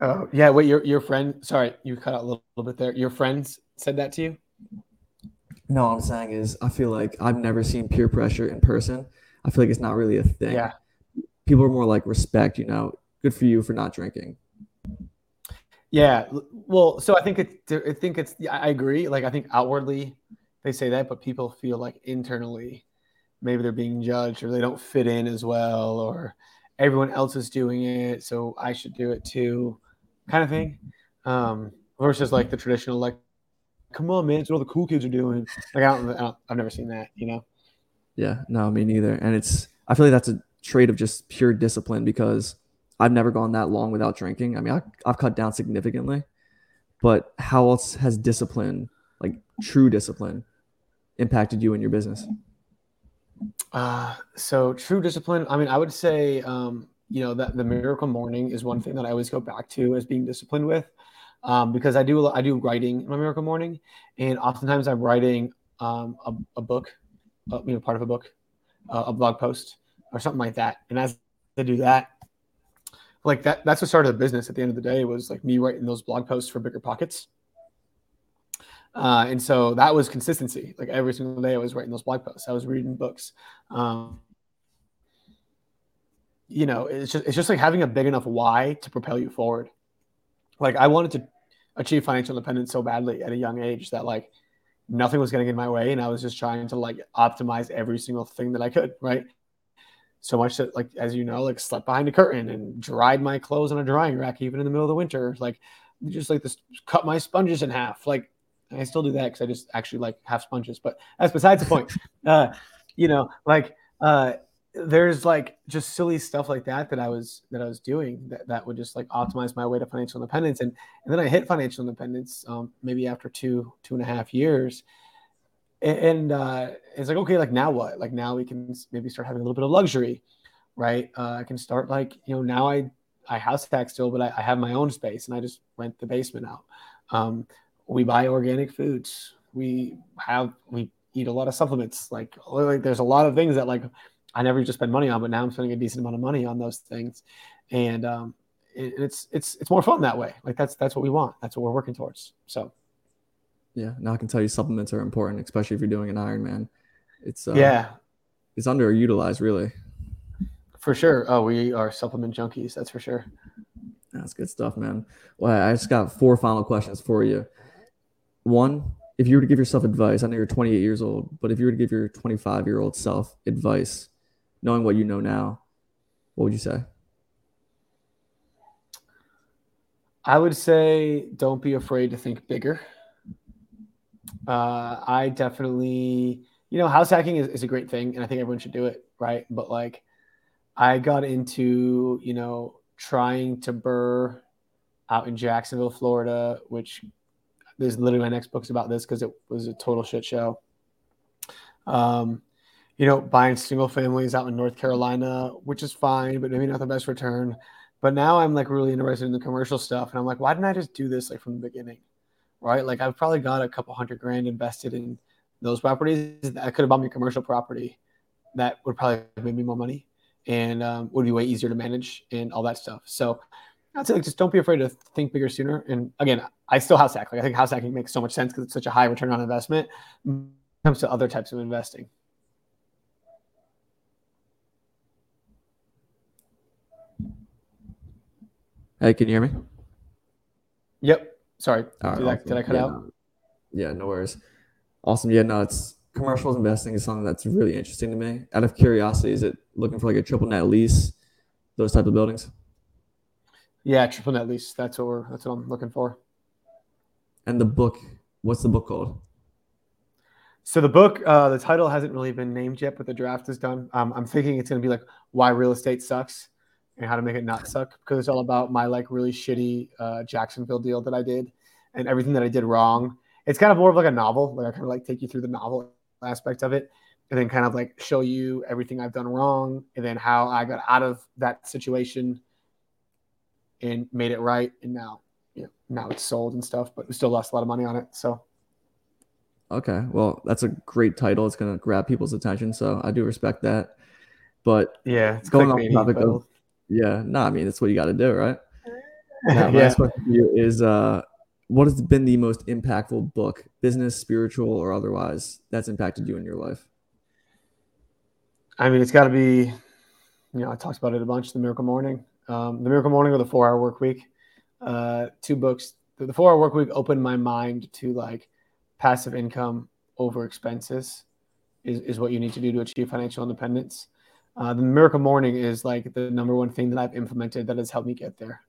Oh yeah, wait, your your friend. Sorry, you cut out a little, little bit there. Your friends said that to you. No, what I'm saying is, I feel like I've never seen peer pressure in person. I feel like it's not really a thing. Yeah people are more like respect, you know, good for you for not drinking. Yeah. Well, so I think it's, I think it's, I agree. Like, I think outwardly they say that, but people feel like internally maybe they're being judged or they don't fit in as well or everyone else is doing it. So I should do it too, kind of thing. Um, versus like the traditional, like, come on, man, it's what all the cool kids are doing. Like, I don't, I don't, I've never seen that, you know? Yeah. No, me neither. And it's, I feel like that's a, trait of just pure discipline because I've never gone that long without drinking. I mean, I, I've cut down significantly, but how else has discipline, like true discipline, impacted you in your business? Uh, so true discipline. I mean, I would say, um, you know, that the miracle morning is one thing that I always go back to as being disciplined with, um, because I do I do writing in my miracle morning, and oftentimes I'm writing um, a, a book, uh, you know, part of a book, uh, a blog post, or something like that. And as I do that, like that, that's what started the business at the end of the day was like me writing those blog posts for bigger pockets. Uh, and so that was consistency. Like every single day I was writing those blog posts. I was reading books. Um, you know, it's just, it's just like having a big enough why to propel you forward. Like I wanted to achieve financial independence so badly at a young age that like nothing was getting in my way. And I was just trying to like optimize every single thing that I could. Right so much that like as you know like slept behind a curtain and dried my clothes on a drying rack even in the middle of the winter like just like this cut my sponges in half like i still do that because i just actually like half sponges but that's besides the point. (laughs) Uh you know like uh there's like just silly stuff like that that i was that i was doing that, that would just like optimize my way to financial independence and and then i hit financial independence um, maybe after two two and a half years and uh, it's like okay like now what? Like now we can maybe start having a little bit of luxury right? Uh, i can start like you know now i i house hack still but I, I, have my own space and i just rent the basement out. Um, we buy organic foods. We have we eat a lot of supplements. Like like there's a lot of things that like i never to spend money on but now i'm spending a decent amount of money on those things. And um, it, it's it's it's more fun that way. Like that's that's what we want. That's what we're working towards. So yeah, now I can tell you supplements are important, especially if you're doing an Ironman. It's uh, yeah, it's underutilized, really. For sure. Oh, we are supplement junkies. That's for sure. That's good stuff, man. Well, I just got four final questions for you. One, if you were to give yourself advice, I know you're 28 years old, but if you were to give your 25 year old self advice, knowing what you know now, what would you say? I would say don't be afraid to think bigger. Uh, I definitely, you know, house hacking is, is a great thing, and I think everyone should do it, right? But like, I got into, you know, trying to burr out in Jacksonville, Florida, which there's literally my next book's about this because it was a total shit show. Um, you know, buying single families out in North Carolina, which is fine, but maybe not the best return. But now I'm like really interested in the commercial stuff, and I'm like, why didn't I just do this like from the beginning? Right? Like I've probably got a couple hundred grand invested in those properties. I could have bought me a commercial property that would probably make me more money and um, would be way easier to manage and all that stuff. So I'd say like just don't be afraid to think bigger sooner. And again, I still house hack. Like I think house hacking makes so much sense because it's such a high return on investment when it comes to other types of investing. Hey, can you hear me? Yep. Sorry, did, I, did I cut yeah, out? No. Yeah, no worries. Awesome. Yeah, no, it's commercials investing is something that's really interesting to me. Out of curiosity, is it looking for like a triple net lease, those type of buildings? Yeah, triple net lease. That's what we're. That's what I'm looking for. And the book, what's the book called? So the book, uh, the title hasn't really been named yet, but the draft is done. Um, I'm thinking it's going to be like why real estate sucks and how to make it not suck because it's all about my like really shitty uh, Jacksonville deal that I did and everything that I did wrong. It's kind of more of like a novel. Like I kind of like take you through the novel aspect of it and then kind of like show you everything I've done wrong and then how I got out of that situation and made it right. And now, you know, now it's sold and stuff, but we still lost a lot of money on it. So Okay, well, that's a great title. It's gonna grab people's attention, so I do respect that. But yeah, it's going on the topic of yeah, no, I mean that's what you got to do, right? (laughs) Now, yeah. last question for you is uh, what has been the most impactful book, business, spiritual, or otherwise, that's impacted you in your life? I mean, it's got to be, you know, I talked about it a bunch. The Miracle Morning, um, the Miracle Morning, or the Four Hour Work Week. Uh, two books. The, the Four Hour Work Week opened my mind to like passive income over expenses is, is what you need to do to achieve financial independence. Uh, the Miracle Morning is like the number one thing that I've implemented that has helped me get there.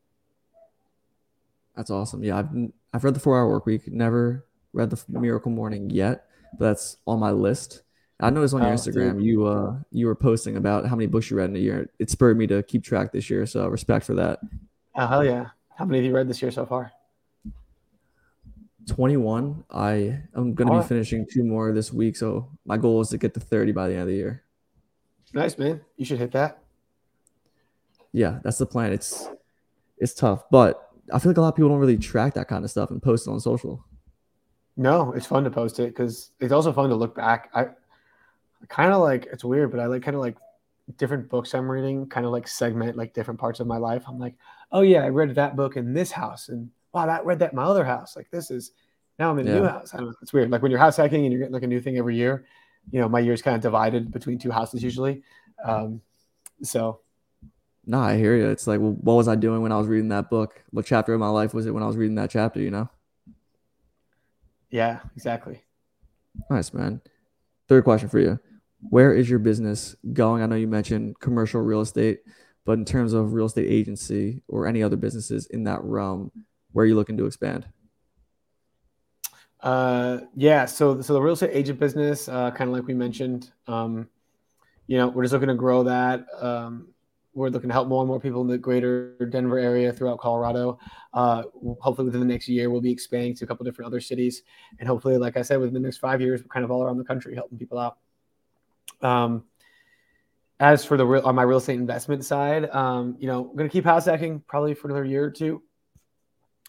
That's awesome. Yeah, I've I've read the Four Hour Work Week. Never read the Miracle Morning yet, but that's on my list. I noticed on your oh, Instagram dude. you uh you were posting about how many books you read in a year. It spurred me to keep track this year, so respect for that. Oh hell yeah! How many have you read this year so far? 21. I am going to be finishing two more this week, so my goal is to get to 30 by the end of the year. Nice, man. You should hit that. Yeah, that's the plan. It's it's tough, but I feel like a lot of people don't really track that kind of stuff and post it on social. No, it's fun to post it because it's also fun to look back. I, I kind of like it's weird, but I like kind of like different books I'm reading, kind of like segment like different parts of my life. I'm like, oh yeah, I read that book in this house, and wow, that read that in my other house. Like this is now I'm in a yeah. new house. I don't know. It's weird. Like when you're house hacking and you're getting like a new thing every year, you know, my year's kind of divided between two houses usually. Um, so. No, I hear you. It's like, well, what was I doing when I was reading that book? What chapter of my life was it when I was reading that chapter? You know. Yeah, exactly. Nice, man. Third question for you. Where is your business going? I know you mentioned commercial real estate, but in terms of real estate agency or any other businesses in that realm, where are you looking to expand? Uh, yeah, so so the real estate agent business, uh, kind of like we mentioned, um, you know, we're just looking to grow that. Um, we're looking to help more and more people in the greater Denver area throughout Colorado. Uh, hopefully, within the next year, we'll be expanding to a couple different other cities, and hopefully, like I said, within the next five years, we're kind of all around the country helping people out. Um, as for the real on my real estate investment side, um, you know, we're gonna keep house hacking probably for another year or two,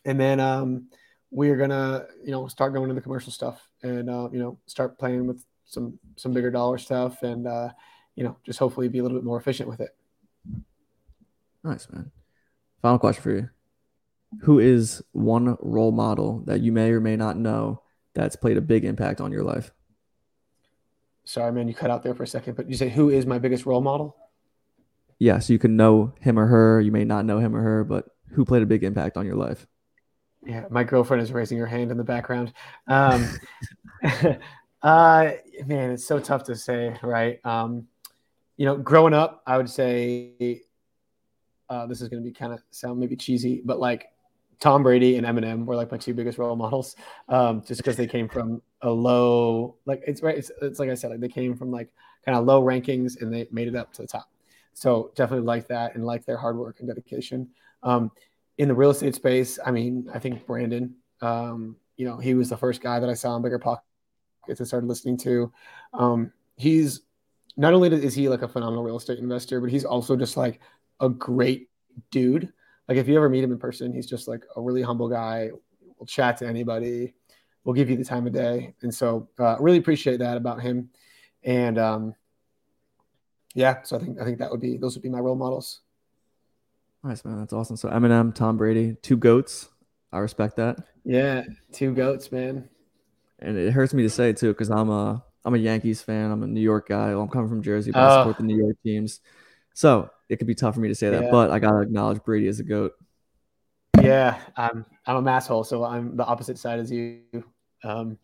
and then um, we're gonna you know start going to the commercial stuff and uh, you know start playing with some some bigger dollar stuff and uh, you know just hopefully be a little bit more efficient with it. Nice man. Final question for you: Who is one role model that you may or may not know that's played a big impact on your life? Sorry, man, you cut out there for a second, but you say who is my biggest role model? Yeah, so you can know him or her. You may not know him or her, but who played a big impact on your life? Yeah, my girlfriend is raising her hand in the background. Um, (laughs) uh, man, it's so tough to say, right? Um, you know, growing up, I would say uh, this is going to be kind of sound maybe cheesy, but like Tom Brady and Eminem were like my two biggest role models, um, just because they came from a low, like it's right. It's, it's like I said, like they came from like kind of low rankings and they made it up to the top. So definitely like that and like their hard work and dedication. Um, in the real estate space, I mean, I think Brandon, um, you know, he was the first guy that I saw in Bigger Pockets and started listening to. Um, he's not only is he like a phenomenal real estate investor, but he's also just like a great dude. Like if you ever meet him in person, he's just like a really humble guy. Will chat to anybody. Will give you the time of day, and so uh, really appreciate that about him. And um, yeah, so I think I think that would be those would be my role models. Nice man, that's awesome. So Eminem, Tom Brady, two goats. I respect that. Yeah, two goats, man. And it hurts me to say too, because I'm a I'm a Yankees fan. I'm a New York guy. Well, I'm coming from Jersey, but oh. I support the New York teams. So it could be tough for me to say that, yeah. but I gotta acknowledge Brady as a goat. Yeah, I'm I'm a masshole, so I'm the opposite side as you. Um,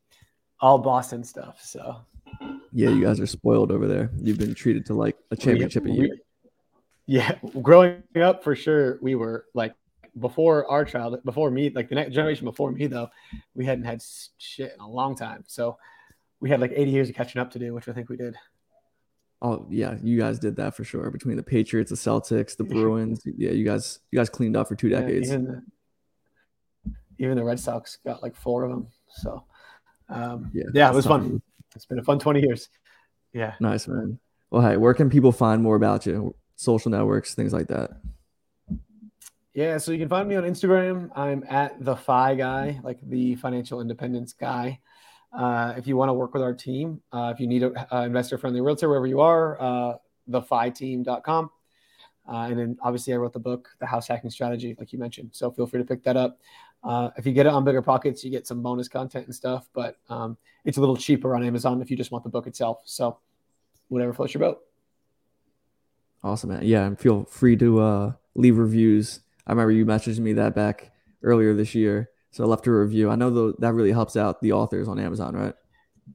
all Boston stuff. So Yeah, you guys are spoiled over there. You've been treated to like a championship we, a year. We, yeah, growing up for sure, we were like before our child, before me, like the next generation before me, though, we hadn't had shit in a long time. So we had like 80 years of catching up to do, which I think we did. Oh yeah, you guys did that for sure. Between the Patriots, the Celtics, the (laughs) Bruins, yeah, you guys, you guys cleaned up for two decades. Yeah, even, the, even, the, Red Sox got like four of them. So um, yeah, yeah, it was fun. It's been a fun 20 years. Yeah, nice man. Well, hey, where can people find more about you? Social networks, things like that. Yeah, so you can find me on Instagram. I'm at the Fi guy, like the financial independence guy. Uh, if you want to work with our team, uh, if you need an investor friendly realtor wherever you are, uh, thefiteam.com. Uh, and then obviously, I wrote the book, The House Hacking Strategy, like you mentioned. So feel free to pick that up. Uh, if you get it on Bigger Pockets, you get some bonus content and stuff, but um, it's a little cheaper on Amazon if you just want the book itself. So whatever floats your boat. Awesome, man. Yeah, and feel free to uh, leave reviews I remember you messaged me that back earlier this year. So I left a review. I know the, that really helps out the authors on Amazon, right?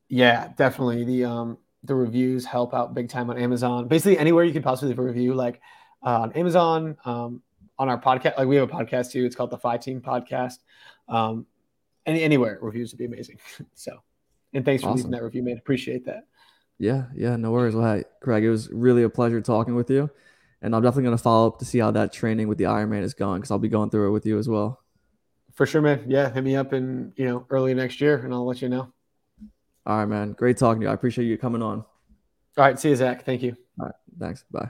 Yeah, definitely. The um the reviews help out big time on Amazon. Basically anywhere you could possibly leave a review, like uh, on Amazon, um, on our podcast. Like we have a podcast too. It's called the Fi Team Podcast. Um, any anywhere reviews would be amazing. (laughs) so, and thanks for awesome. leaving that review, man. Appreciate that. Yeah, yeah, no worries. Well, hey, Craig, it was really a pleasure talking with you and I'm definitely going to follow up to see how that training with the Ironman is going because I'll be going through it with you as well. For sure, man. Yeah, hit me up in you know early next year, and I'll let you know. All right, man. Great talking to you. I appreciate you coming on. All right, see you, Zach. Thank you. All right, thanks. Bye.